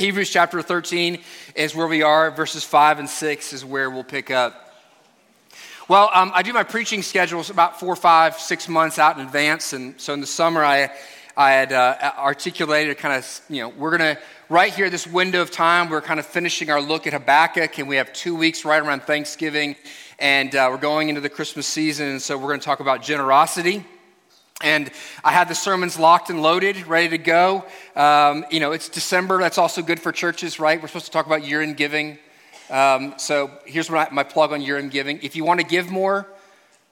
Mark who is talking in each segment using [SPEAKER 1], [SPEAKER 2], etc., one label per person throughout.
[SPEAKER 1] Hebrews chapter 13 is where we are. Verses 5 and 6 is where we'll pick up. Well, um, I do my preaching schedules about four, five, six months out in advance. And so in the summer, I, I had uh, articulated kind of, you know, we're going to, right here, this window of time, we're kind of finishing our look at Habakkuk, and we have two weeks right around Thanksgiving, and uh, we're going into the Christmas season. And so we're going to talk about generosity. And I had the sermons locked and loaded, ready to go. Um, you know, it's December. That's also good for churches, right? We're supposed to talk about year end giving. Um, so here's my, my plug on year end giving. If you want to give more,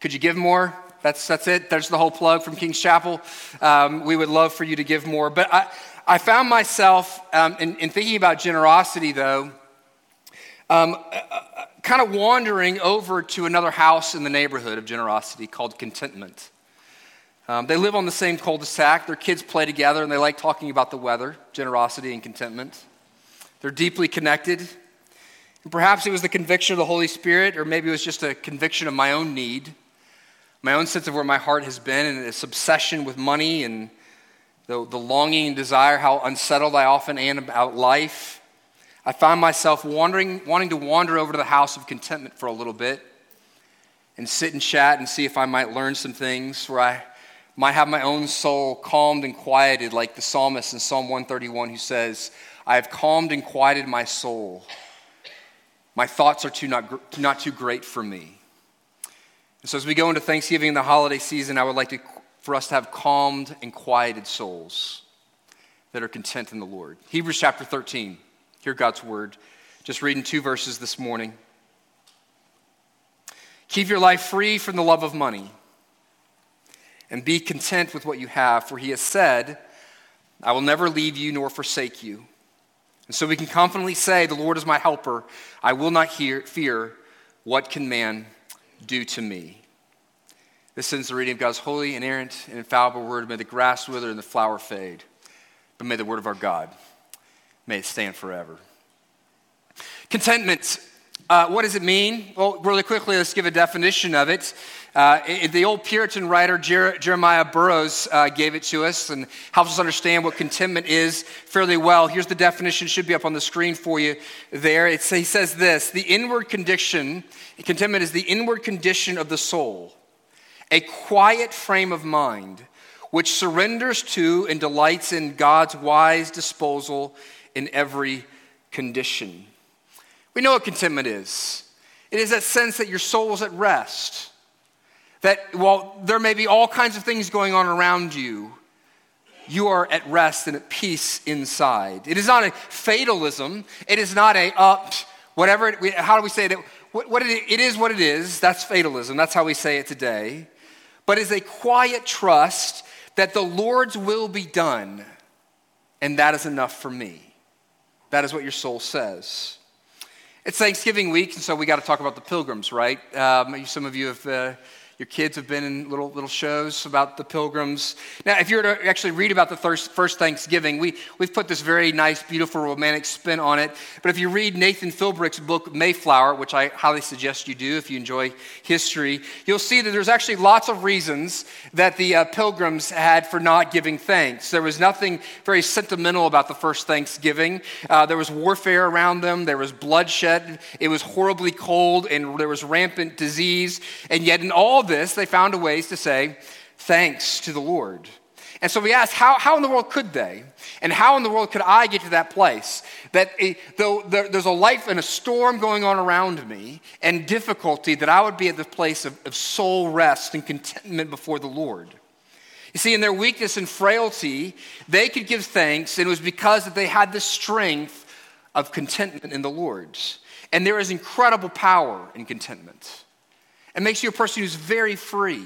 [SPEAKER 1] could you give more? That's, that's it. There's the whole plug from King's Chapel. Um, we would love for you to give more. But I, I found myself um, in, in, thinking about generosity, though, um, uh, uh, kind of wandering over to another house in the neighborhood of generosity called Contentment. Um, they live on the same cul de sac. Their kids play together and they like talking about the weather, generosity, and contentment. They're deeply connected. And perhaps it was the conviction of the Holy Spirit, or maybe it was just a conviction of my own need, my own sense of where my heart has been, and this obsession with money and the, the longing and desire, how unsettled I often am about life. I found myself wandering, wanting to wander over to the house of contentment for a little bit and sit and chat and see if I might learn some things where I might have my own soul calmed and quieted, like the psalmist in Psalm 131 who says, I have calmed and quieted my soul. My thoughts are too not, not too great for me. And so, as we go into Thanksgiving and the holiday season, I would like to, for us to have calmed and quieted souls that are content in the Lord. Hebrews chapter 13. Hear God's word. Just reading two verses this morning. Keep your life free from the love of money and be content with what you have, for he has said, I will never leave you nor forsake you. And so we can confidently say, The Lord is my helper. I will not hear, fear. What can man do to me? This ends the reading of God's holy, inerrant, and infallible word. May the grass wither and the flower fade, but may the word of our God, may it stand forever. Contentment. Uh, what does it mean? Well, really quickly, let's give a definition of it. Uh, it, the old Puritan writer Jer- Jeremiah Burroughs uh, gave it to us and helps us understand what contentment is fairly well. Here's the definition, should be up on the screen for you there. It's, he says this The inward condition, contentment is the inward condition of the soul, a quiet frame of mind which surrenders to and delights in God's wise disposal in every condition. We know what contentment is it is that sense that your soul is at rest that while there may be all kinds of things going on around you, you are at rest and at peace inside. It is not a fatalism. It is not a up, whatever, it, how do we say it? What, what it, it is what it is. That's fatalism. That's how we say it today. But it's a quiet trust that the Lord's will be done, and that is enough for me. That is what your soul says. It's Thanksgiving week, and so we got to talk about the pilgrims, right? Um, some of you have. Uh, your kids have been in little, little shows about the pilgrims. Now, if you were to actually read about the first, first Thanksgiving, we, we've put this very nice, beautiful, romantic spin on it. But if you read Nathan Philbrick's book, Mayflower, which I highly suggest you do if you enjoy history, you'll see that there's actually lots of reasons that the uh, pilgrims had for not giving thanks. There was nothing very sentimental about the first Thanksgiving. Uh, there was warfare around them, there was bloodshed, it was horribly cold, and there was rampant disease. And yet, in all this, they found a ways to say thanks to the Lord. And so we asked, how, how in the world could they? And how in the world could I get to that place? That a, though there, there's a life and a storm going on around me and difficulty, that I would be at the place of, of soul rest and contentment before the Lord. You see, in their weakness and frailty, they could give thanks, and it was because that they had the strength of contentment in the Lord. And there is incredible power in contentment. It makes you a person who's very free.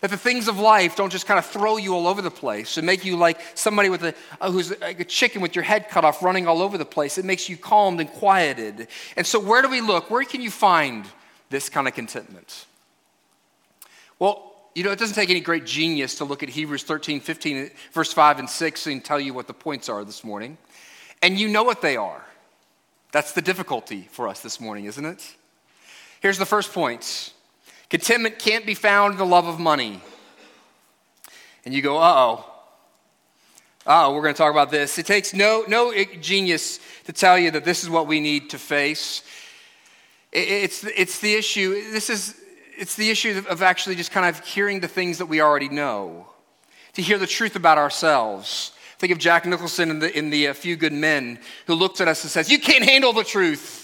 [SPEAKER 1] That the things of life don't just kind of throw you all over the place and make you like somebody with a, uh, who's like a chicken with your head cut off running all over the place. It makes you calmed and quieted. And so, where do we look? Where can you find this kind of contentment? Well, you know, it doesn't take any great genius to look at Hebrews 13, 15, verse 5 and 6 and tell you what the points are this morning. And you know what they are. That's the difficulty for us this morning, isn't it? Here's the first point contentment can't be found in the love of money. And you go, uh oh. Oh, we're going to talk about this. It takes no, no genius to tell you that this is what we need to face. It's, it's the issue, this is, it's the issue of actually just kind of hearing the things that we already know, to hear the truth about ourselves. Think of Jack Nicholson in the, in the uh, Few Good Men, who looks at us and says, You can't handle the truth.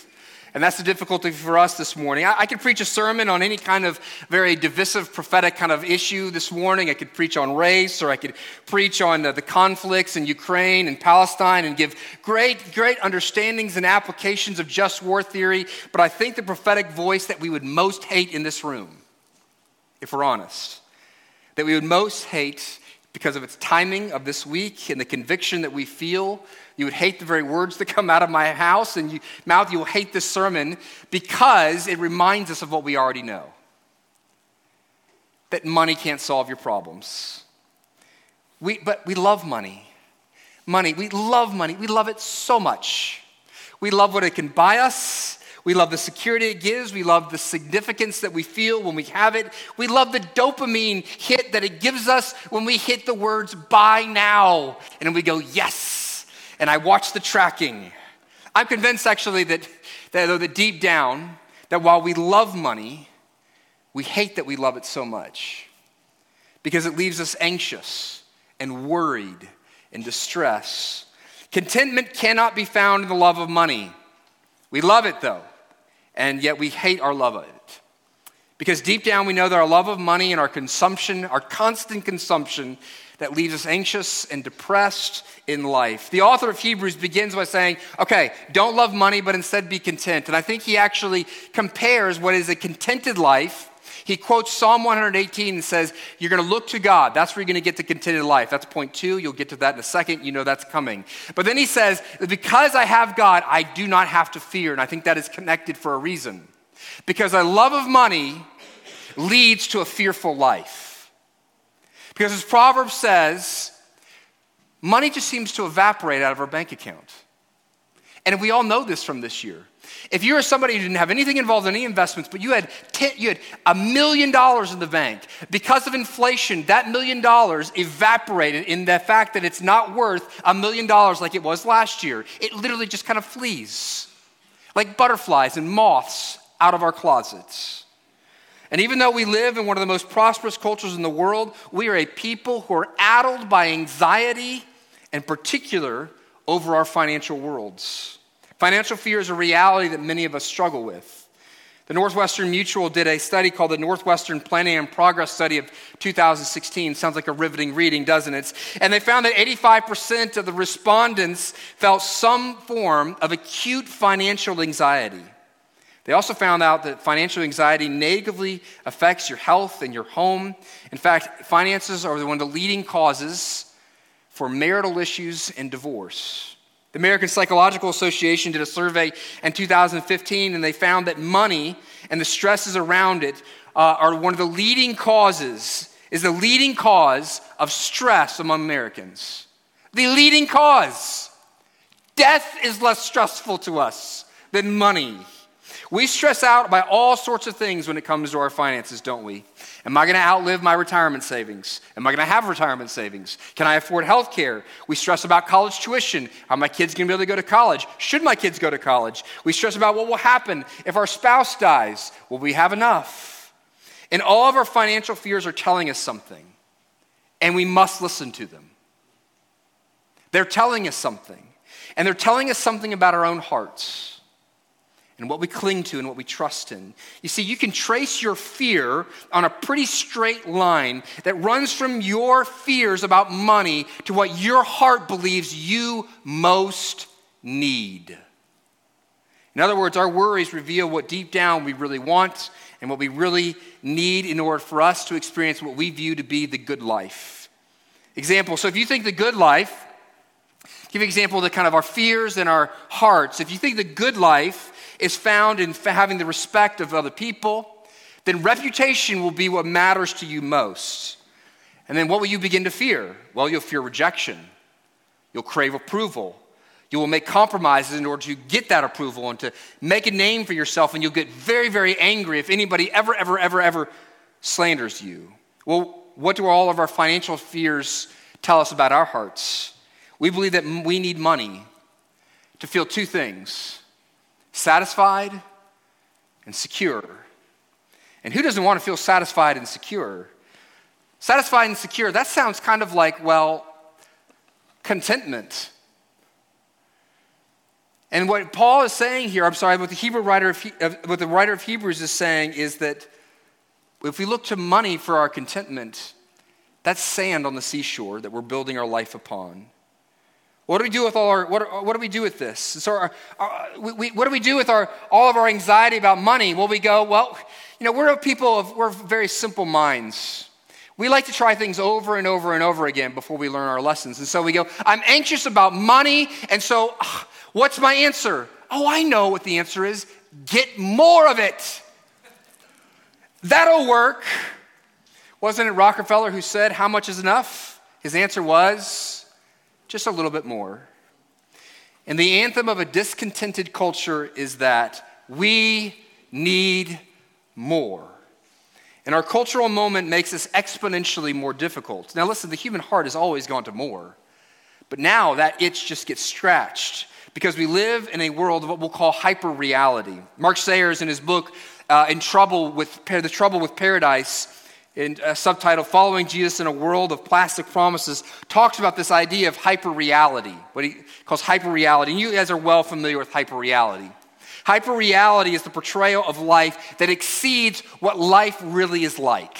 [SPEAKER 1] And that's the difficulty for us this morning. I, I, could preach a sermon on any kind of very divisive prophetic kind of issue this morning. I could preach on race, or I could preach on the, the conflicts in Ukraine and Palestine and give great, great understandings and applications of just war theory. But I think the prophetic voice that we would most hate in this room, if we're honest, that we would most hate because of its timing of this week and the conviction that we feel you would hate the very words that come out of my house and you, mouth. You will hate this sermon because it reminds us of what we already know that money can't solve your problems. We, but we love money. Money, we love money. We love it so much. We love what it can buy us. We love the security it gives. We love the significance that we feel when we have it. We love the dopamine hit that it gives us when we hit the words buy now. And we go, yes and I watch the tracking. I'm convinced actually that, that, that deep down, that while we love money, we hate that we love it so much because it leaves us anxious and worried and distressed. Contentment cannot be found in the love of money. We love it though, and yet we hate our love of it. Because deep down we know that our love of money and our consumption, our constant consumption, that leaves us anxious and depressed in life. The author of Hebrews begins by saying, okay, don't love money, but instead be content. And I think he actually compares what is a contented life. He quotes Psalm 118 and says, You're going to look to God. That's where you're going to get to contented life. That's point two. You'll get to that in a second. You know that's coming. But then he says, Because I have God, I do not have to fear. And I think that is connected for a reason. Because a love of money leads to a fearful life. Because as Proverbs says, money just seems to evaporate out of our bank account. And we all know this from this year. If you were somebody who didn't have anything involved in any investments, but you had, ten, you had a million dollars in the bank, because of inflation, that million dollars evaporated in the fact that it's not worth a million dollars like it was last year. It literally just kind of flees like butterflies and moths out of our closets. And even though we live in one of the most prosperous cultures in the world, we are a people who are addled by anxiety, in particular over our financial worlds. Financial fear is a reality that many of us struggle with. The Northwestern Mutual did a study called the Northwestern Planning and Progress Study of 2016. Sounds like a riveting reading, doesn't it? And they found that 85% of the respondents felt some form of acute financial anxiety. They also found out that financial anxiety negatively affects your health and your home. In fact, finances are one of the leading causes for marital issues and divorce. The American Psychological Association did a survey in 2015, and they found that money and the stresses around it uh, are one of the leading causes, is the leading cause of stress among Americans. The leading cause. Death is less stressful to us than money. We stress out by all sorts of things when it comes to our finances, don't we? Am I going to outlive my retirement savings? Am I going to have retirement savings? Can I afford health care? We stress about college tuition. Are my kids going to be able to go to college? Should my kids go to college? We stress about what will happen if our spouse dies. Will we have enough? And all of our financial fears are telling us something, and we must listen to them. They're telling us something, and they're telling us something about our own hearts and what we cling to and what we trust in. You see, you can trace your fear on a pretty straight line that runs from your fears about money to what your heart believes you most need. In other words, our worries reveal what deep down we really want and what we really need in order for us to experience what we view to be the good life. Example so if you think the good life, give an example of the kind of our fears and our hearts. If you think the good life is found in having the respect of other people, then reputation will be what matters to you most. And then what will you begin to fear? Well, you'll fear rejection. You'll crave approval. You will make compromises in order to get that approval and to make a name for yourself, and you'll get very, very angry if anybody ever, ever, ever, ever slanders you. Well, what do all of our financial fears tell us about our hearts? We believe that we need money to feel two things satisfied and secure. And who doesn't want to feel satisfied and secure? Satisfied and secure, that sounds kind of like, well, contentment. And what Paul is saying here, I'm sorry, what the Hebrew writer of, uh, what the writer of Hebrews is saying is that if we look to money for our contentment, that's sand on the seashore that we're building our life upon. What do we do with all our, what, what do we do with this? So our, our, we, what do we do with our, all of our anxiety about money? Well, we go, well, you know, we're people of, we're very simple minds. We like to try things over and over and over again before we learn our lessons. And so we go, I'm anxious about money, and so what's my answer? Oh, I know what the answer is get more of it. That'll work. Wasn't it Rockefeller who said, How much is enough? His answer was, Just a little bit more. And the anthem of a discontented culture is that we need more. And our cultural moment makes this exponentially more difficult. Now, listen, the human heart has always gone to more. But now that itch just gets scratched because we live in a world of what we'll call hyper reality. Mark Sayers, in his book, uh, in trouble with The Trouble with Paradise, in a uh, subtitle, Following Jesus in a World of Plastic Promises, talks about this idea of hyperreality, what he calls hyperreality. And you guys are well familiar with hyperreality. Hyperreality is the portrayal of life that exceeds what life really is like.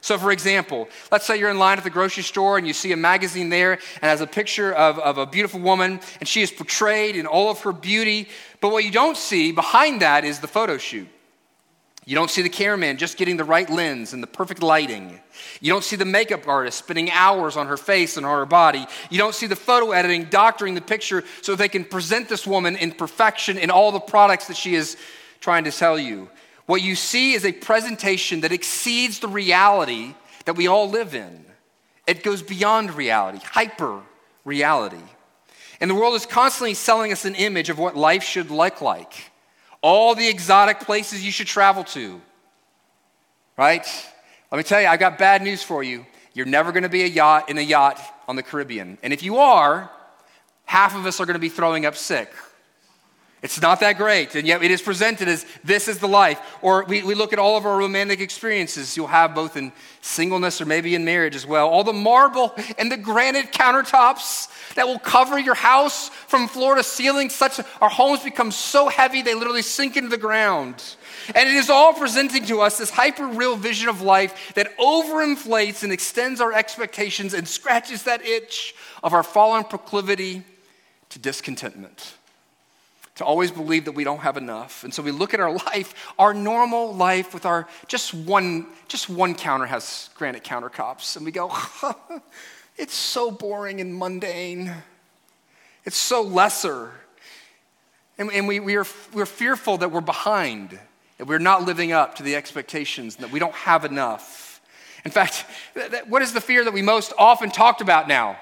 [SPEAKER 1] So, for example, let's say you're in line at the grocery store and you see a magazine there and has a picture of, of a beautiful woman, and she is portrayed in all of her beauty. But what you don't see behind that is the photo shoot. You don't see the cameraman just getting the right lens and the perfect lighting. You don't see the makeup artist spending hours on her face and on her body. You don't see the photo editing, doctoring the picture so they can present this woman in perfection in all the products that she is trying to sell you. What you see is a presentation that exceeds the reality that we all live in. It goes beyond reality, hyper reality. And the world is constantly selling us an image of what life should look like all the exotic places you should travel to. Right? Let me tell you, I've got bad news for you. You're never going to be a yacht in a yacht on the Caribbean. And if you are, half of us are going to be throwing up sick. It's not that great, and yet it is presented as this is the life. Or we, we look at all of our romantic experiences you'll have both in singleness or maybe in marriage as well. All the marble and the granite countertops that will cover your house from floor to ceiling, such our homes become so heavy they literally sink into the ground. And it is all presenting to us this hyper real vision of life that overinflates and extends our expectations and scratches that itch of our fallen proclivity to discontentment to always believe that we don't have enough. And so we look at our life, our normal life with our just one just one counter has granite countertops and we go, it's so boring and mundane. It's so lesser. And, and we, we are, we're fearful that we're behind, that we're not living up to the expectations, that we don't have enough. In fact, what is the fear that we most often talked about now?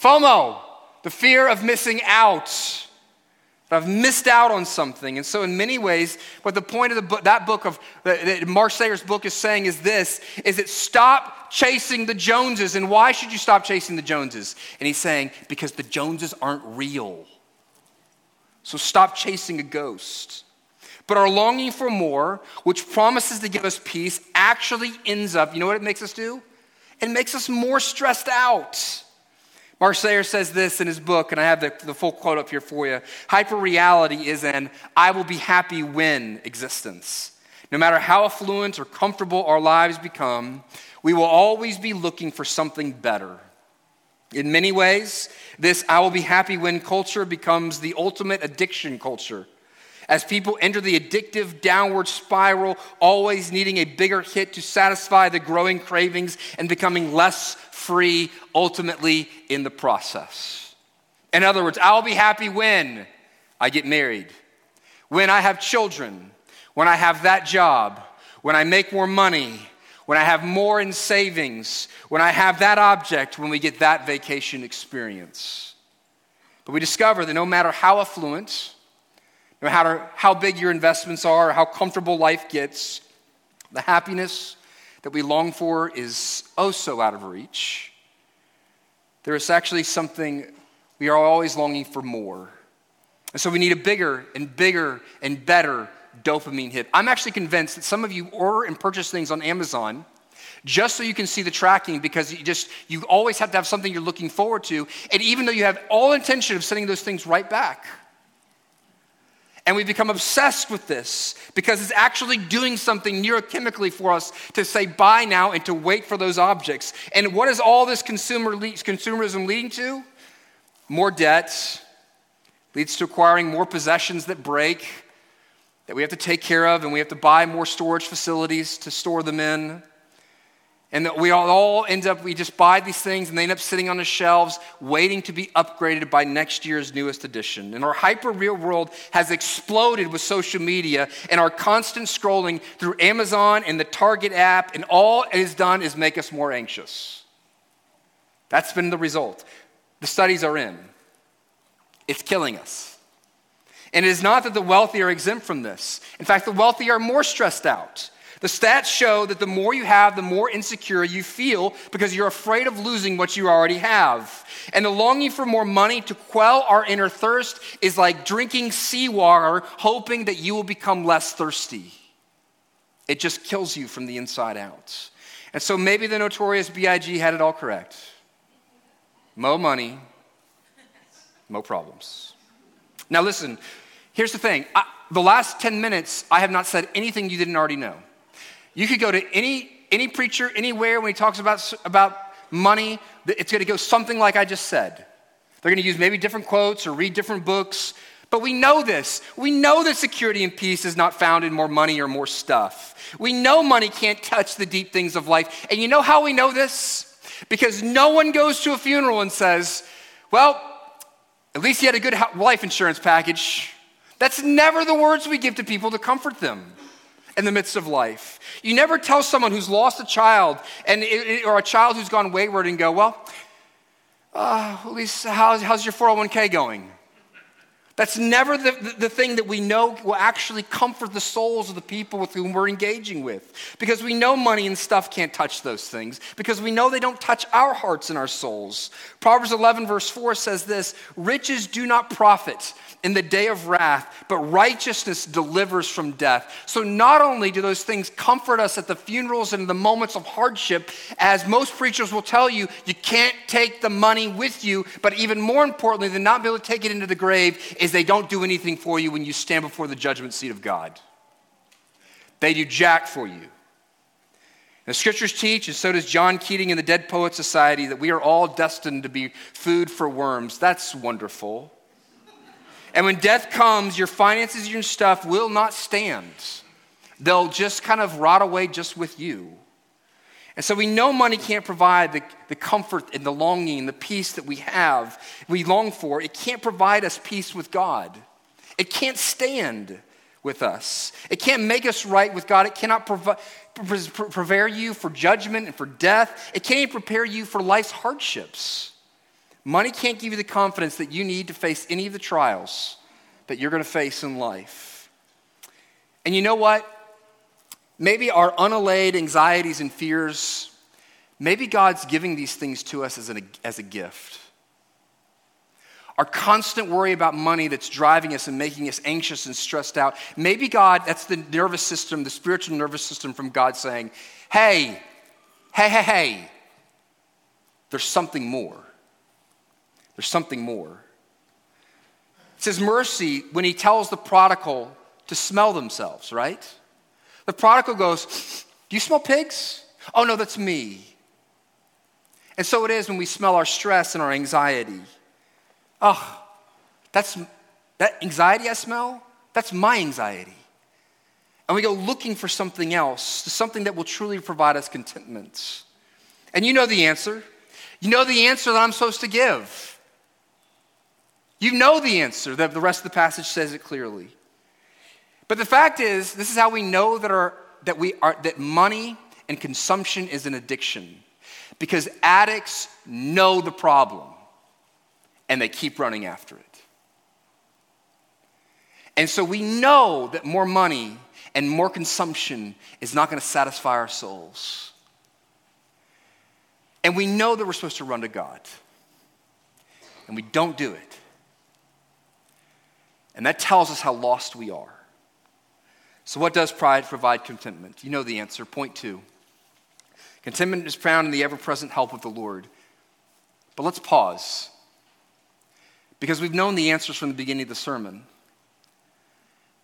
[SPEAKER 1] FOMO, the fear of missing out. I've missed out on something. And so, in many ways, what the point of the book, that book of that Mark Sayers' book is saying is this: is that stop chasing the Joneses. And why should you stop chasing the Joneses? And he's saying because the Joneses aren't real. So stop chasing a ghost. But our longing for more, which promises to give us peace, actually ends up. You know what it makes us do? It makes us more stressed out. Mark Sayers says this in his book, and I have the, the full quote up here for you. Hyperreality is an I will be happy when existence. No matter how affluent or comfortable our lives become, we will always be looking for something better. In many ways, this I will be happy when culture becomes the ultimate addiction culture. As people enter the addictive downward spiral, always needing a bigger hit to satisfy the growing cravings and becoming less free ultimately in the process. In other words, I'll be happy when I get married, when I have children, when I have that job, when I make more money, when I have more in savings, when I have that object, when we get that vacation experience. But we discover that no matter how affluent, no matter how big your investments are, how comfortable life gets, the happiness that we long for is oh so out of reach. there is actually something we are always longing for more. And so we need a bigger and bigger and better dopamine hit. I'm actually convinced that some of you order and purchase things on Amazon just so you can see the tracking because you just you always have to have something you're looking forward to and even though you have all intention of sending those things right back and we become obsessed with this because it's actually doing something neurochemically for us to say buy now and to wait for those objects. And what is all this consumer le- consumerism leading to? More debt, leads to acquiring more possessions that break, that we have to take care of, and we have to buy more storage facilities to store them in. And that we all end up, we just buy these things and they end up sitting on the shelves waiting to be upgraded by next year's newest edition. And our hyper real world has exploded with social media and our constant scrolling through Amazon and the Target app, and all it has done is make us more anxious. That's been the result. The studies are in. It's killing us. And it is not that the wealthy are exempt from this. In fact, the wealthy are more stressed out. The stats show that the more you have, the more insecure you feel because you're afraid of losing what you already have. And the longing for more money to quell our inner thirst is like drinking seawater, hoping that you will become less thirsty. It just kills you from the inside out. And so maybe the notorious B.I.G. had it all correct. Mo money, mo problems. Now, listen, here's the thing. I, the last 10 minutes, I have not said anything you didn't already know. You could go to any, any preacher anywhere when he talks about, about money, it's going to go something like I just said. They're going to use maybe different quotes or read different books. But we know this. We know that security and peace is not found in more money or more stuff. We know money can't touch the deep things of life. And you know how we know this? Because no one goes to a funeral and says, well, at least he had a good life insurance package. That's never the words we give to people to comfort them in the midst of life. You never tell someone who's lost a child and, or a child who's gone wayward and go, well, uh, at least how's, how's your 401k going? That's never the, the, thing that we know will actually comfort the souls of the people with whom we're engaging with. Because we know money and stuff can't touch those things. Because we know they don't touch our hearts and our souls. Proverbs 11, verse 4 says this Riches do not profit in the day of wrath, but righteousness delivers from death. So not only do those things comfort us at the funerals and the moments of hardship, as most preachers will tell you, you can't take the money with you, but even more importantly than not be able to take it into the grave is they don't do anything for you when you stand before the judgment seat of God. They do jack for you. The scriptures teach, and so does John Keating in the Dead Poet Society, that we are all destined to be food for worms. That's wonderful. And when death comes, your finances, your stuff will not stand. They'll just kind of rot away just with you. And so we know money can't provide the, the comfort and the longing and the peace that we have, we long for. It can't provide us peace with God. It can't stand with us. It can't make us right with God. It cannot provi- prepare you for judgment and for death. It can't even prepare you for life's hardships. Money can't give you the confidence that you need to face any of the trials that you're going to face in life. And you know what? Maybe our unallayed anxieties and fears, maybe God's giving these things to us as, an, as a gift. Our constant worry about money that's driving us and making us anxious and stressed out. Maybe God, that's the nervous system, the spiritual nervous system from God saying, hey, hey, hey, hey, there's something more. There's something more. It says mercy when he tells the prodigal to smell themselves, right? The prodigal goes, Do you smell pigs? Oh, no, that's me. And so it is when we smell our stress and our anxiety. Oh, that's that anxiety I smell, that's my anxiety. And we go looking for something else, something that will truly provide us contentment. And you know the answer. You know the answer that I'm supposed to give. You know the answer, the rest of the passage says it clearly. But the fact is, this is how we know that, our, that, we are, that money and consumption is an addiction. Because addicts know the problem and they keep running after it. And so we know that more money and more consumption is not going to satisfy our souls. And we know that we're supposed to run to God. and we don't do it. And that tells us how lost we are. So, what does pride provide contentment? You know the answer. Point two contentment is found in the ever present help of the Lord. But let's pause because we've known the answers from the beginning of the sermon.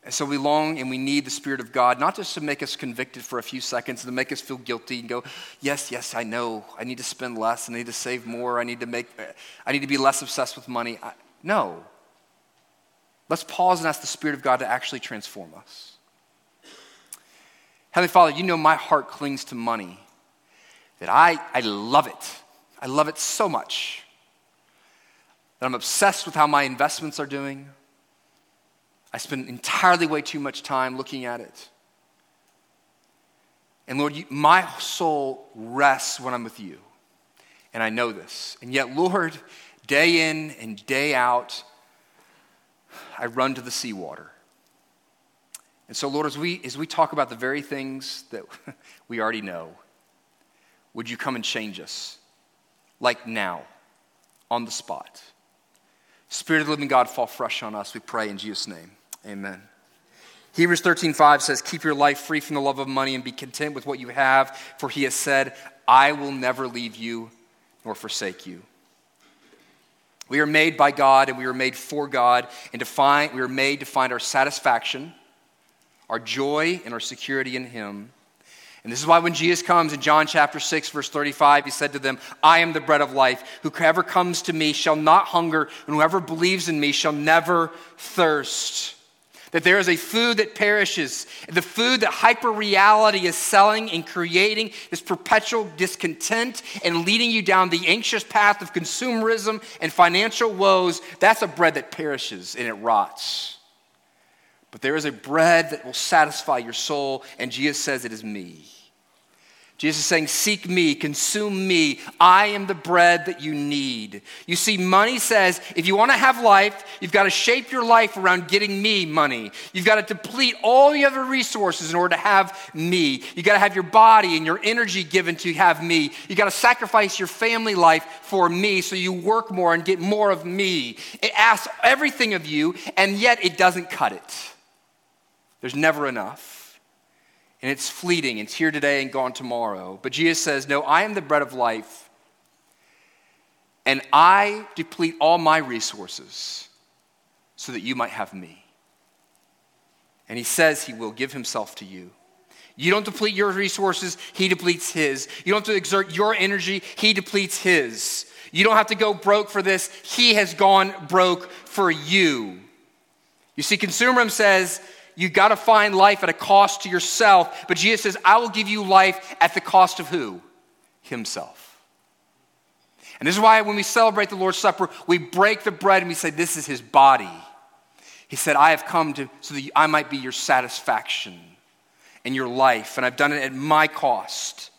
[SPEAKER 1] And so we long and we need the Spirit of God, not just to make us convicted for a few seconds and to make us feel guilty and go, yes, yes, I know. I need to spend less. I need to save more. I need to make, I need to be less obsessed with money. I, no. Let's pause and ask the Spirit of God to actually transform us. Heavenly Father, you know my heart clings to money, that I, I love it. I love it so much that I'm obsessed with how my investments are doing. I spend entirely way too much time looking at it. And Lord, you, my soul rests when I'm with you. And I know this. And yet, Lord, day in and day out, I run to the seawater. And so, Lord, as we, as we talk about the very things that we already know, would you come and change us? Like now, on the spot. Spirit of the living God, fall fresh on us, we pray in Jesus' name. Amen. Hebrews 13:5 says, "Keep your life free from the love of money and be content with what you have, for he has said, I will never leave you nor forsake you." We are made by God and we are made for God and to find, we are made to find our satisfaction, our joy, and our security in him. And this is why when Jesus comes in John chapter 6, verse 35, he said to them, I am the bread of life. Whoever comes to me shall not hunger, and whoever believes in me shall never thirst. That there is a food that perishes, the food that hyper reality is selling and creating this perpetual discontent and leading you down the anxious path of consumerism and financial woes. That's a bread that perishes and it rots. But there is a bread that will satisfy your soul, and Jesus says it is me. Jesus is saying, Seek me, consume me. I am the bread that you need. You see, money says if you want to have life, you've got to shape your life around getting me money. You've got to deplete all the other resources in order to have me. You've got to have your body and your energy given to have me. You've got to sacrifice your family life for me so you work more and get more of me. It asks everything of you, and yet it doesn't cut it. There's never enough and it's fleeting. It's here today and gone tomorrow. But Jesus says, No, I am the bread of life, and I deplete all my resources so that you might have me. And he says he will give himself to you. You don't deplete your resources, he depletes his. You don't have to exert your energy, he depletes his. You don't have to go broke for this, he has gone broke for you. You see, consumerism says, you got to find life at a cost to yourself. But Jesus says, I will give you life at the cost of who? Himself. And this is why when we celebrate the Lord's Supper, we break the bread and we say, This is his body. He said, I have come to, so that I might be your satisfaction in your life. And I've done it at my cost.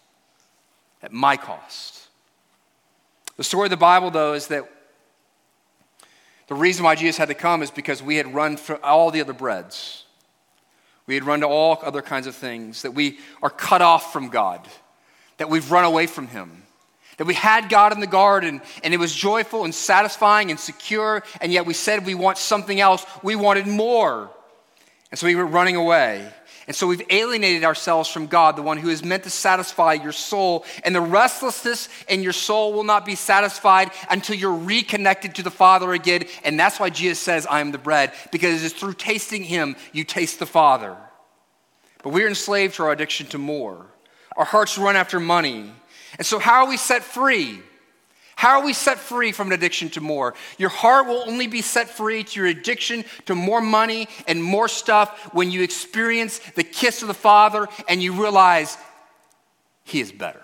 [SPEAKER 1] At my cost. The story of the Bible, though, is that the reason why Jesus had to come is because we had run for all the other breads. We had run to all other kinds of things, that we are cut off from God, that we've run away from Him, that we had God in the garden and it was joyful and satisfying and secure, and yet we said we want something else. We wanted more. And so we were running away. And so we've alienated ourselves from God, the one who is meant to satisfy your soul. And the restlessness in your soul will not be satisfied until you're reconnected to the Father again. And that's why Jesus says, I am the bread, because it is through tasting Him you taste the Father. But we're enslaved to our addiction to more. Our hearts run after money. And so, how are we set free? How are we set free from an addiction to more? Your heart will only be set free to your addiction to more money and more stuff when you experience the kiss of the Father and you realize He is better.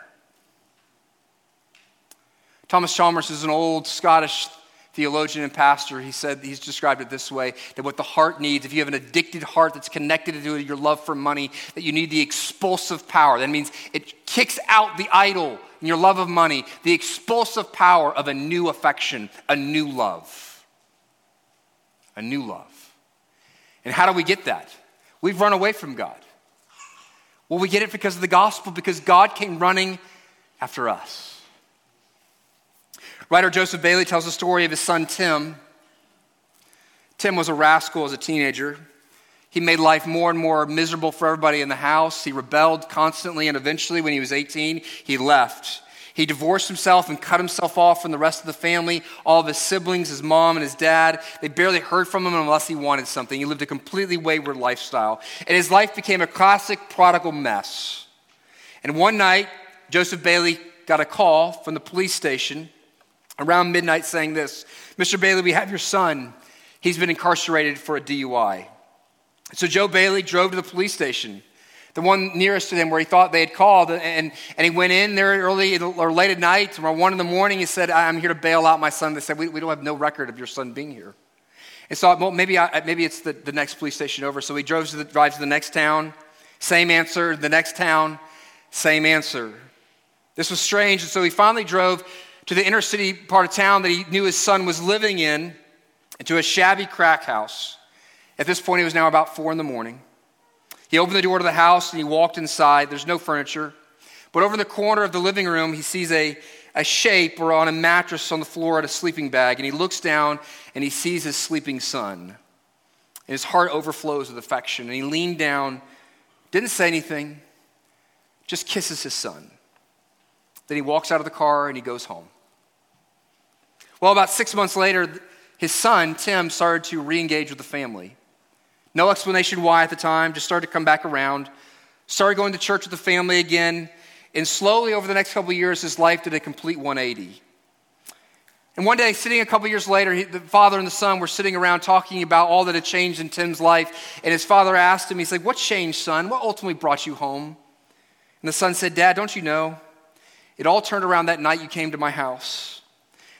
[SPEAKER 1] Thomas Chalmers is an old Scottish theologian and pastor. He said, he's described it this way that what the heart needs, if you have an addicted heart that's connected to your love for money, that you need the expulsive power. That means it kicks out the idol in your love of money, the expulsive power of a new affection, a new love. A new love. And how do we get that? We've run away from God. Well, we get it because of the gospel, because God came running after us. Writer Joseph Bailey tells the story of his son Tim. Tim was a rascal as a teenager. He made life more and more miserable for everybody in the house. He rebelled constantly, and eventually, when he was 18, he left. He divorced himself and cut himself off from the rest of the family, all of his siblings, his mom and his dad. They barely heard from him unless he wanted something. He lived a completely wayward lifestyle. And his life became a classic prodigal mess. And one night, Joseph Bailey got a call from the police station around midnight saying this Mr. Bailey, we have your son. He's been incarcerated for a DUI. So Joe Bailey drove to the police station the one nearest to them where he thought they had called. And, and he went in there early or late at night, around one in the morning. He said, I'm here to bail out my son. They said, We, we don't have no record of your son being here. And so well, maybe, I, maybe it's the, the next police station over. So he drove to the, drives to the next town. Same answer. The next town, same answer. This was strange. And so he finally drove to the inner city part of town that he knew his son was living in, into a shabby crack house. At this point, it was now about four in the morning. He opened the door to the house and he walked inside. There's no furniture. But over in the corner of the living room, he sees a, a shape or on a mattress on the floor at a sleeping bag. And he looks down and he sees his sleeping son. And his heart overflows with affection. And he leaned down, didn't say anything, just kisses his son. Then he walks out of the car and he goes home. Well, about six months later, his son, Tim, started to re engage with the family. No explanation why at the time, just started to come back around. Started going to church with the family again. And slowly over the next couple years, his life did a complete 180. And one day, sitting a couple years later, he, the father and the son were sitting around talking about all that had changed in Tim's life. And his father asked him, he's like, What changed, son? What ultimately brought you home? And the son said, Dad, don't you know? It all turned around that night you came to my house.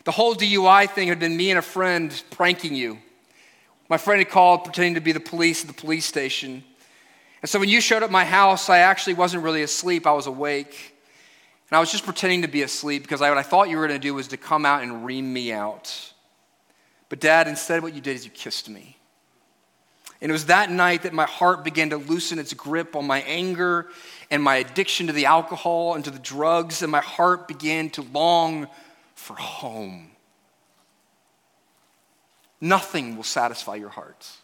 [SPEAKER 1] The whole DUI thing had been me and a friend pranking you. My friend had called pretending to be the police at the police station. And so when you showed up my house, I actually wasn't really asleep, I was awake. And I was just pretending to be asleep because I, what I thought you were going to do was to come out and ream me out. But, Dad, instead, what you did is you kissed me. And it was that night that my heart began to loosen its grip on my anger and my addiction to the alcohol and to the drugs, and my heart began to long for home. Nothing will satisfy your hearts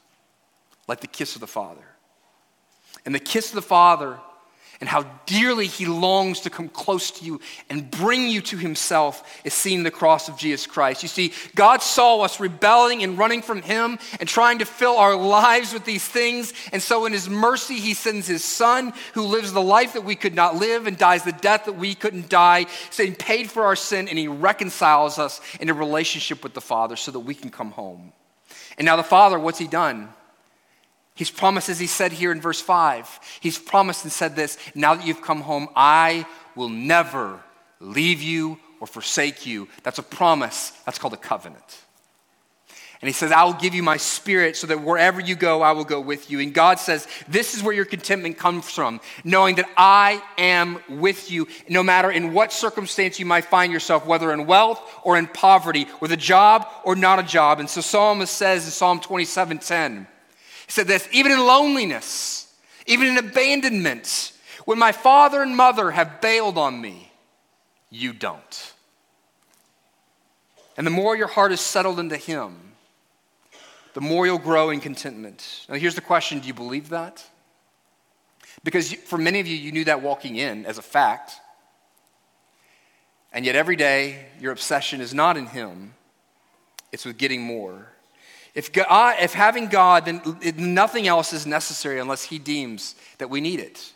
[SPEAKER 1] like the kiss of the Father. And the kiss of the Father and how dearly he longs to come close to you and bring you to himself is seen in the cross of Jesus Christ. You see, God saw us rebelling and running from him and trying to fill our lives with these things. And so, in his mercy, he sends his son who lives the life that we could not live and dies the death that we couldn't die, saying, paid for our sin, and he reconciles us in a relationship with the Father so that we can come home. And now, the Father, what's he done? He's promised, as he said here in verse 5, he's promised and said this now that you've come home, I will never leave you or forsake you. That's a promise. That's called a covenant. And he says, I will give you my spirit so that wherever you go, I will go with you. And God says, This is where your contentment comes from, knowing that I am with you, no matter in what circumstance you might find yourself, whether in wealth or in poverty, with a job or not a job. And so Psalmist says in Psalm 27 10, he said this even in loneliness, even in abandonment, when my father and mother have bailed on me, you don't. And the more your heart is settled into Him, the more you'll grow in contentment. Now, here's the question do you believe that? Because for many of you, you knew that walking in as a fact. And yet, every day, your obsession is not in Him, it's with getting more. If, God, uh, if having God, then nothing else is necessary unless He deems that we need it.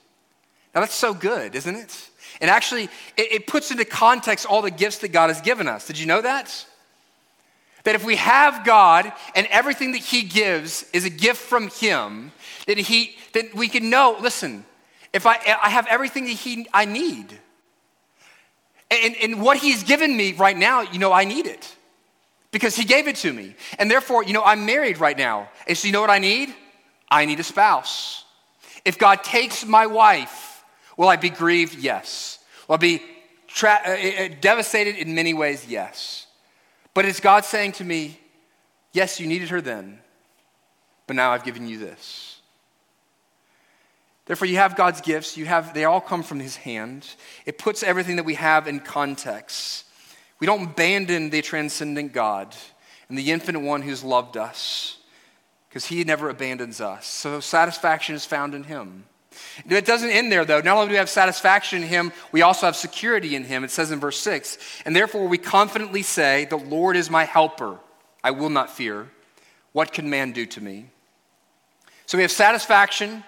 [SPEAKER 1] Now, that's so good, isn't it? And actually, it, it puts into context all the gifts that God has given us. Did you know that? That if we have God and everything that He gives is a gift from Him, then, he, then we can know listen, if I, I have everything that he, I need, and, and what He's given me right now, you know, I need it because he gave it to me. And therefore, you know, I'm married right now. And so you know what I need? I need a spouse. If God takes my wife, will I be grieved? Yes. Will I be tra- uh, uh, uh, devastated in many ways? Yes. But it's God saying to me, yes, you needed her then, but now I've given you this? Therefore, you have God's gifts. You have, they all come from His hand. It puts everything that we have in context. We don't abandon the transcendent God and the infinite one who's loved us because he never abandons us. So satisfaction is found in him. It doesn't end there, though. Not only do we have satisfaction in Him, we also have security in Him. It says in verse 6 And therefore we confidently say, The Lord is my helper. I will not fear. What can man do to me? So we have satisfaction.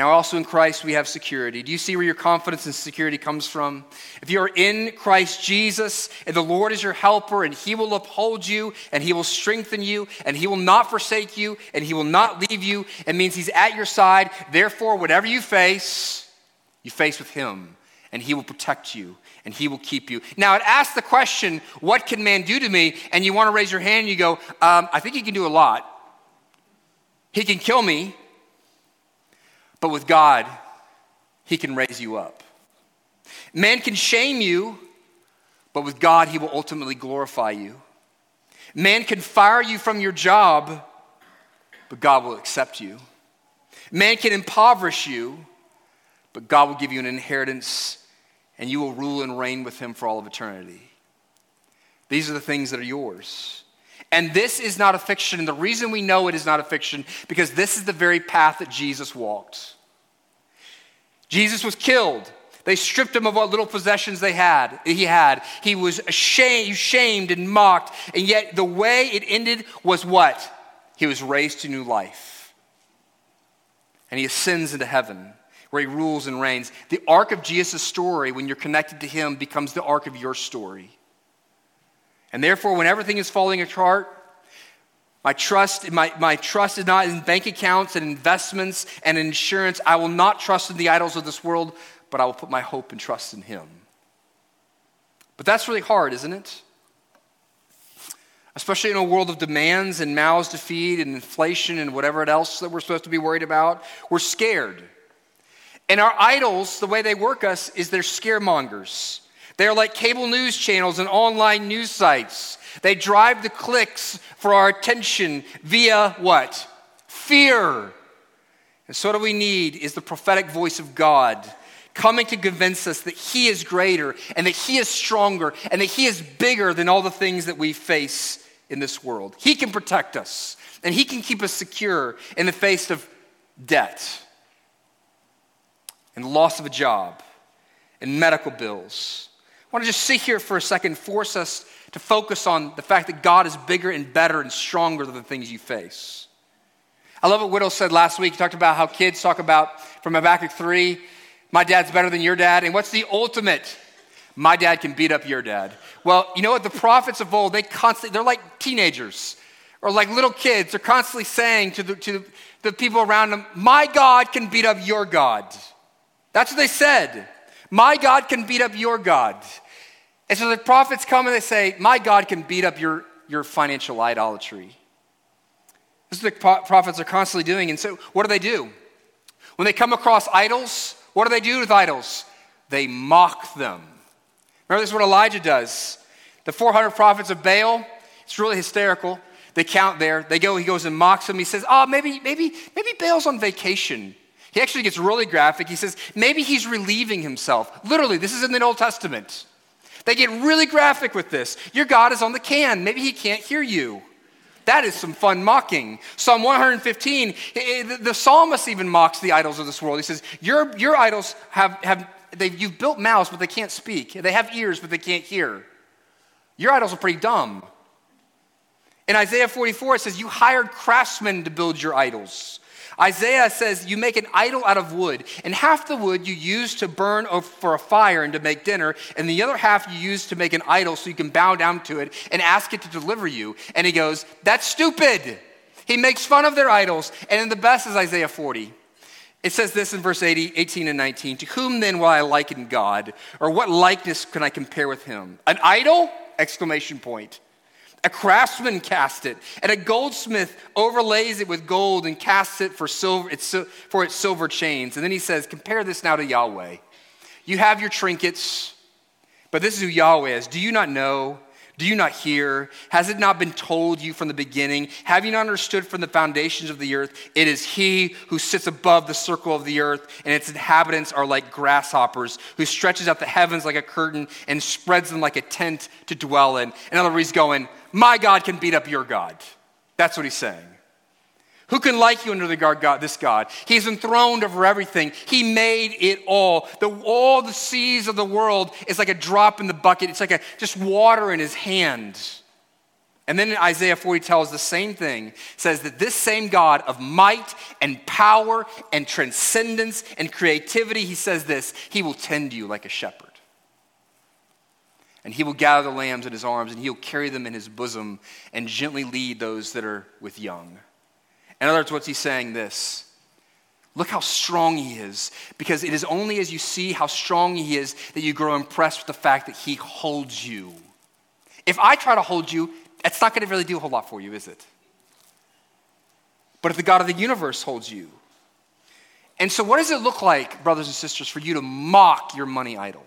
[SPEAKER 1] Now, also in Christ, we have security. Do you see where your confidence and security comes from? If you are in Christ Jesus, and the Lord is your helper, and He will uphold you, and He will strengthen you, and He will not forsake you, and He will not leave you, it means He's at your side. Therefore, whatever you face, you face with Him, and He will protect you, and He will keep you. Now, it asks the question, What can man do to me? And you want to raise your hand, and you go, um, I think He can do a lot. He can kill me. But with God, He can raise you up. Man can shame you, but with God, He will ultimately glorify you. Man can fire you from your job, but God will accept you. Man can impoverish you, but God will give you an inheritance and you will rule and reign with Him for all of eternity. These are the things that are yours. And this is not a fiction. And the reason we know it is not a fiction, because this is the very path that Jesus walked. Jesus was killed. They stripped him of what little possessions they had. He had. He was ashamed, shamed and mocked. And yet the way it ended was what? He was raised to new life. And he ascends into heaven where he rules and reigns. The arc of Jesus' story, when you're connected to him, becomes the arc of your story. And therefore, when everything is falling apart, my trust, my, my trust is not in bank accounts and investments and insurance. I will not trust in the idols of this world, but I will put my hope and trust in Him. But that's really hard, isn't it? Especially in a world of demands and mouths to feed and inflation and whatever else that we're supposed to be worried about. We're scared. And our idols, the way they work us, is they're scaremongers. They're like cable news channels and online news sites. They drive the clicks for our attention via what? Fear. And so, what we need is the prophetic voice of God coming to convince us that He is greater and that He is stronger and that He is bigger than all the things that we face in this world. He can protect us and He can keep us secure in the face of debt and loss of a job and medical bills want to just sit here for a second, force us to focus on the fact that God is bigger and better and stronger than the things you face. I love what Widow said last week. He talked about how kids talk about from Habakkuk 3, my dad's better than your dad. And what's the ultimate? My dad can beat up your dad. Well, you know what? The prophets of old, they constantly, they're like teenagers or like little kids. They're constantly saying to the, to the people around them, my God can beat up your God. That's what they said. My God can beat up your God. And so the prophets come and they say, My God can beat up your, your financial idolatry. This is what the prophets are constantly doing. And so what do they do? When they come across idols, what do they do with idols? They mock them. Remember, this is what Elijah does. The 400 prophets of Baal, it's really hysterical. They count there. They go, he goes and mocks them. He says, Oh, maybe, maybe, maybe Baal's on vacation. He actually gets really graphic. He says, maybe he's relieving himself. Literally, this is in the Old Testament. They get really graphic with this. Your God is on the can. Maybe he can't hear you. That is some fun mocking. Psalm 115, the psalmist even mocks the idols of this world. He says, Your, your idols have, have they, you've built mouths, but they can't speak. They have ears, but they can't hear. Your idols are pretty dumb. In Isaiah 44, it says, You hired craftsmen to build your idols. Isaiah says, You make an idol out of wood, and half the wood you use to burn for a fire and to make dinner, and the other half you use to make an idol so you can bow down to it and ask it to deliver you. And he goes, That's stupid. He makes fun of their idols. And then the best is Isaiah 40. It says this in verse 80, 18 and 19 To whom then will I liken God? Or what likeness can I compare with him? An idol? Exclamation point. A craftsman cast it, and a goldsmith overlays it with gold and casts it for, silver, its, for its silver chains. And then he says, Compare this now to Yahweh. You have your trinkets, but this is who Yahweh is. Do you not know? Do you not hear? Has it not been told you from the beginning? Have you not understood from the foundations of the earth? It is He who sits above the circle of the earth, and its inhabitants are like grasshoppers, who stretches out the heavens like a curtain and spreads them like a tent to dwell in. In other words, he's going, My God can beat up your God. That's what he's saying. Who can like you under the guard God, this God? He's enthroned over everything. He made it all. The, all the seas of the world is like a drop in the bucket. It's like a, just water in his hand. And then in Isaiah 40 tells the same thing, says that this same God of might and power and transcendence and creativity, he says this, he will tend you like a shepherd. And he will gather the lambs in his arms and he'll carry them in his bosom and gently lead those that are with young. In other words, what's he saying? This. Look how strong he is, because it is only as you see how strong he is that you grow impressed with the fact that he holds you. If I try to hold you, it's not going to really do a whole lot for you, is it? But if the God of the universe holds you, and so what does it look like, brothers and sisters, for you to mock your money idol?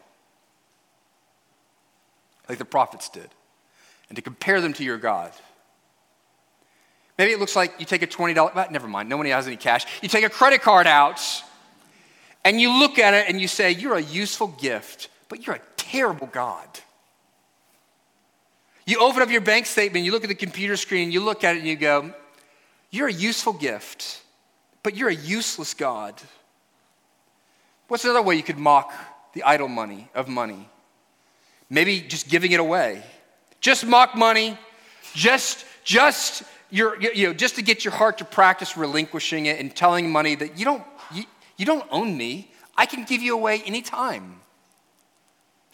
[SPEAKER 1] Like the prophets did, and to compare them to your God. Maybe it looks like you take a $20, but never mind, nobody has any cash. You take a credit card out and you look at it and you say, You're a useful gift, but you're a terrible God. You open up your bank statement, you look at the computer screen, you look at it and you go, You're a useful gift, but you're a useless God. What's another way you could mock the idle money of money? Maybe just giving it away. Just mock money. Just, just you're, you know, just to get your heart to practice relinquishing it and telling money that you don't, you, you don't own me. I can give you away anytime.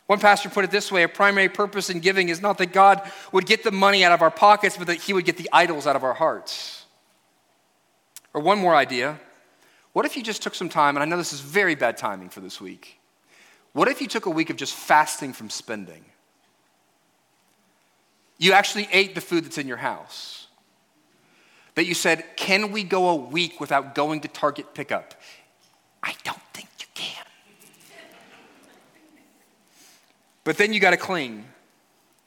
[SPEAKER 1] One pastor put it this way a primary purpose in giving is not that God would get the money out of our pockets, but that he would get the idols out of our hearts. Or one more idea. What if you just took some time, and I know this is very bad timing for this week. What if you took a week of just fasting from spending? You actually ate the food that's in your house that you said, Can we go a week without going to Target pickup? I don't think you can. but then you got to cling.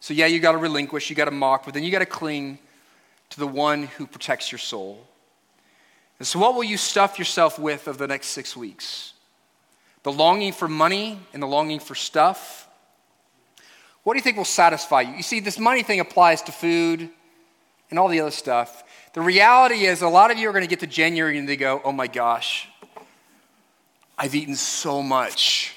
[SPEAKER 1] So, yeah, you got to relinquish, you got to mock, but then you got to cling to the one who protects your soul. And so, what will you stuff yourself with over the next six weeks? The longing for money and the longing for stuff? What do you think will satisfy you? You see, this money thing applies to food and all the other stuff. The reality is, a lot of you are going to get to January and they go, oh my gosh, I've eaten so much.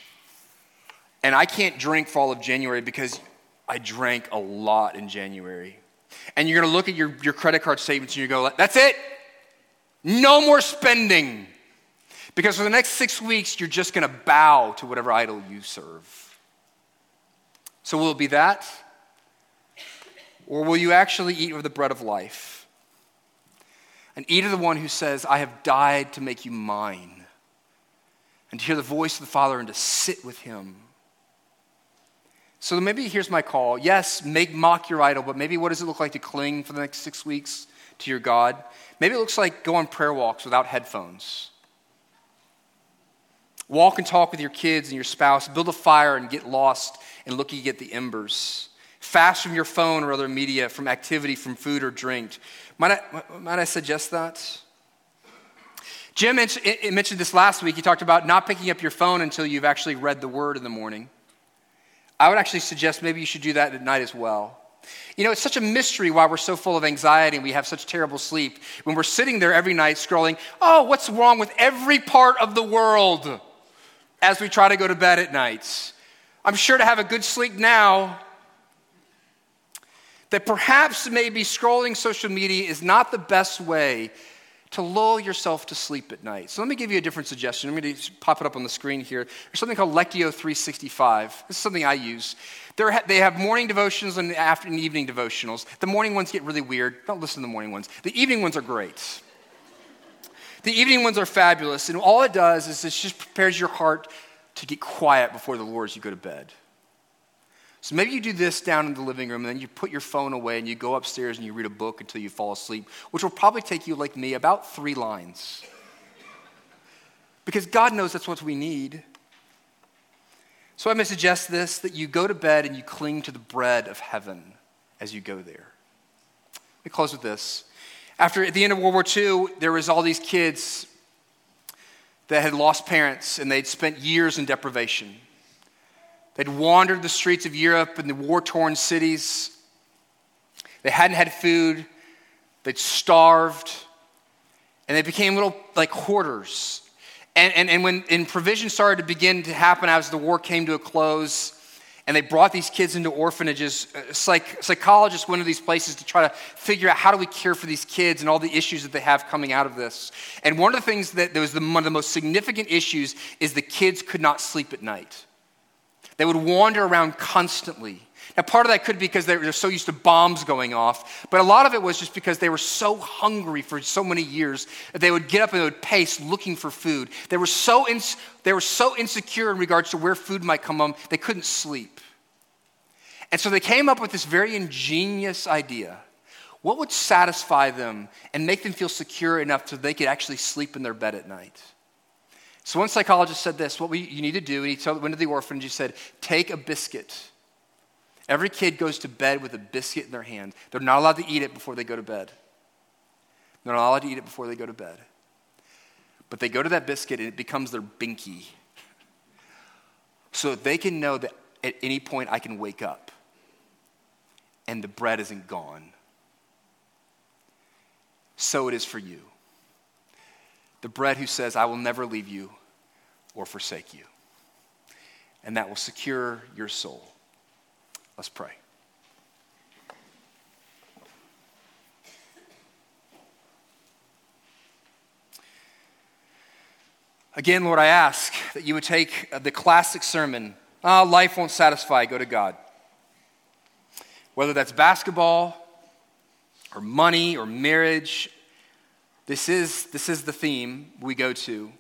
[SPEAKER 1] And I can't drink fall of January because I drank a lot in January. And you're going to look at your, your credit card statements and you go, that's it. No more spending. Because for the next six weeks, you're just going to bow to whatever idol you serve. So will it be that? Or will you actually eat of the bread of life? And eat of the one who says, I have died to make you mine, and to hear the voice of the Father and to sit with him. So maybe here's my call. Yes, make mock your idol, but maybe what does it look like to cling for the next six weeks to your God? Maybe it looks like go on prayer walks without headphones. Walk and talk with your kids and your spouse. Build a fire and get lost and looking at the embers. Fast from your phone or other media, from activity, from food or drink. Might I, might I suggest that? Jim mentioned this last week. He talked about not picking up your phone until you've actually read the word in the morning. I would actually suggest maybe you should do that at night as well. You know, it's such a mystery why we're so full of anxiety and we have such terrible sleep when we're sitting there every night scrolling, oh, what's wrong with every part of the world as we try to go to bed at night? I'm sure to have a good sleep now, that perhaps maybe scrolling social media is not the best way to lull yourself to sleep at night. So let me give you a different suggestion. I'm going to pop it up on the screen here. There's something called Lectio 365. This is something I use. They're, they have morning devotions and after and evening devotionals. The morning ones get really weird. Don't listen to the morning ones. The evening ones are great. The evening ones are fabulous, and all it does is it just prepares your heart to get quiet before the Lord as you go to bed. So maybe you do this down in the living room, and then you put your phone away and you go upstairs and you read a book until you fall asleep, which will probably take you, like me, about three lines. Because God knows that's what we need. So I'm going to suggest this that you go to bed and you cling to the bread of heaven. as you go there. Let me close with this. After at the end of World War II, there was all these kids that had lost parents and they'd spent years in deprivation. They'd wandered the streets of Europe and the war torn cities. They hadn't had food. They'd starved. And they became little like hoarders. And, and, and when and provision started to begin to happen as the war came to a close, and they brought these kids into orphanages. Uh, psych, psychologists went to these places to try to figure out how do we care for these kids and all the issues that they have coming out of this. And one of the things that, that was the, one of the most significant issues is the kids could not sleep at night. They would wander around constantly. Now, part of that could be because they were so used to bombs going off, but a lot of it was just because they were so hungry for so many years that they would get up and they would pace looking for food. They were so, in, they were so insecure in regards to where food might come from, they couldn't sleep. And so they came up with this very ingenious idea. What would satisfy them and make them feel secure enough so they could actually sleep in their bed at night? So one psychologist said this, what we, you need to do, and he told, went to the orphanage, he said, take a biscuit. Every kid goes to bed with a biscuit in their hand. They're not allowed to eat it before they go to bed. They're not allowed to eat it before they go to bed. But they go to that biscuit and it becomes their binky. So that they can know that at any point I can wake up and the bread isn't gone. So it is for you the bread who says, I will never leave you or forsake you. And that will secure your soul. Let's pray. Again, Lord, I ask that you would take uh, the classic sermon, oh, life won't satisfy, go to God. Whether that's basketball or money or marriage this is, this is the theme we go to.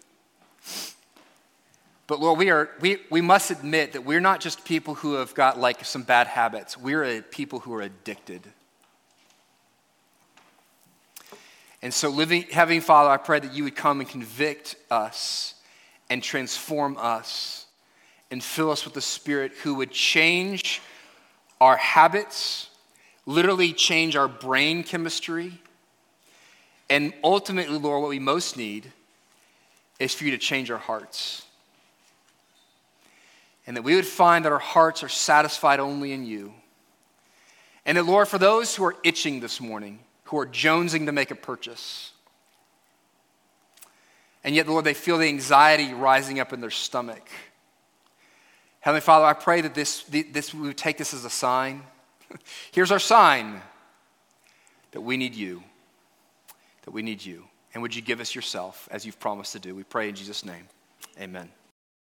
[SPEAKER 1] But Lord, we, are, we, we must admit that we're not just people who have got like some bad habits. We're people who are addicted. And so, living, Heavenly Father, I pray that you would come and convict us and transform us and fill us with the Spirit who would change our habits, literally change our brain chemistry and ultimately, Lord, what we most need is for you to change our hearts. And that we would find that our hearts are satisfied only in you. And that, Lord, for those who are itching this morning, who are jonesing to make a purchase, and yet, Lord, they feel the anxiety rising up in their stomach. Heavenly Father, I pray that this, this, we would take this as a sign. Here's our sign that we need you that we need you. And would you give us yourself as you've promised to do? We pray in Jesus' name. Amen.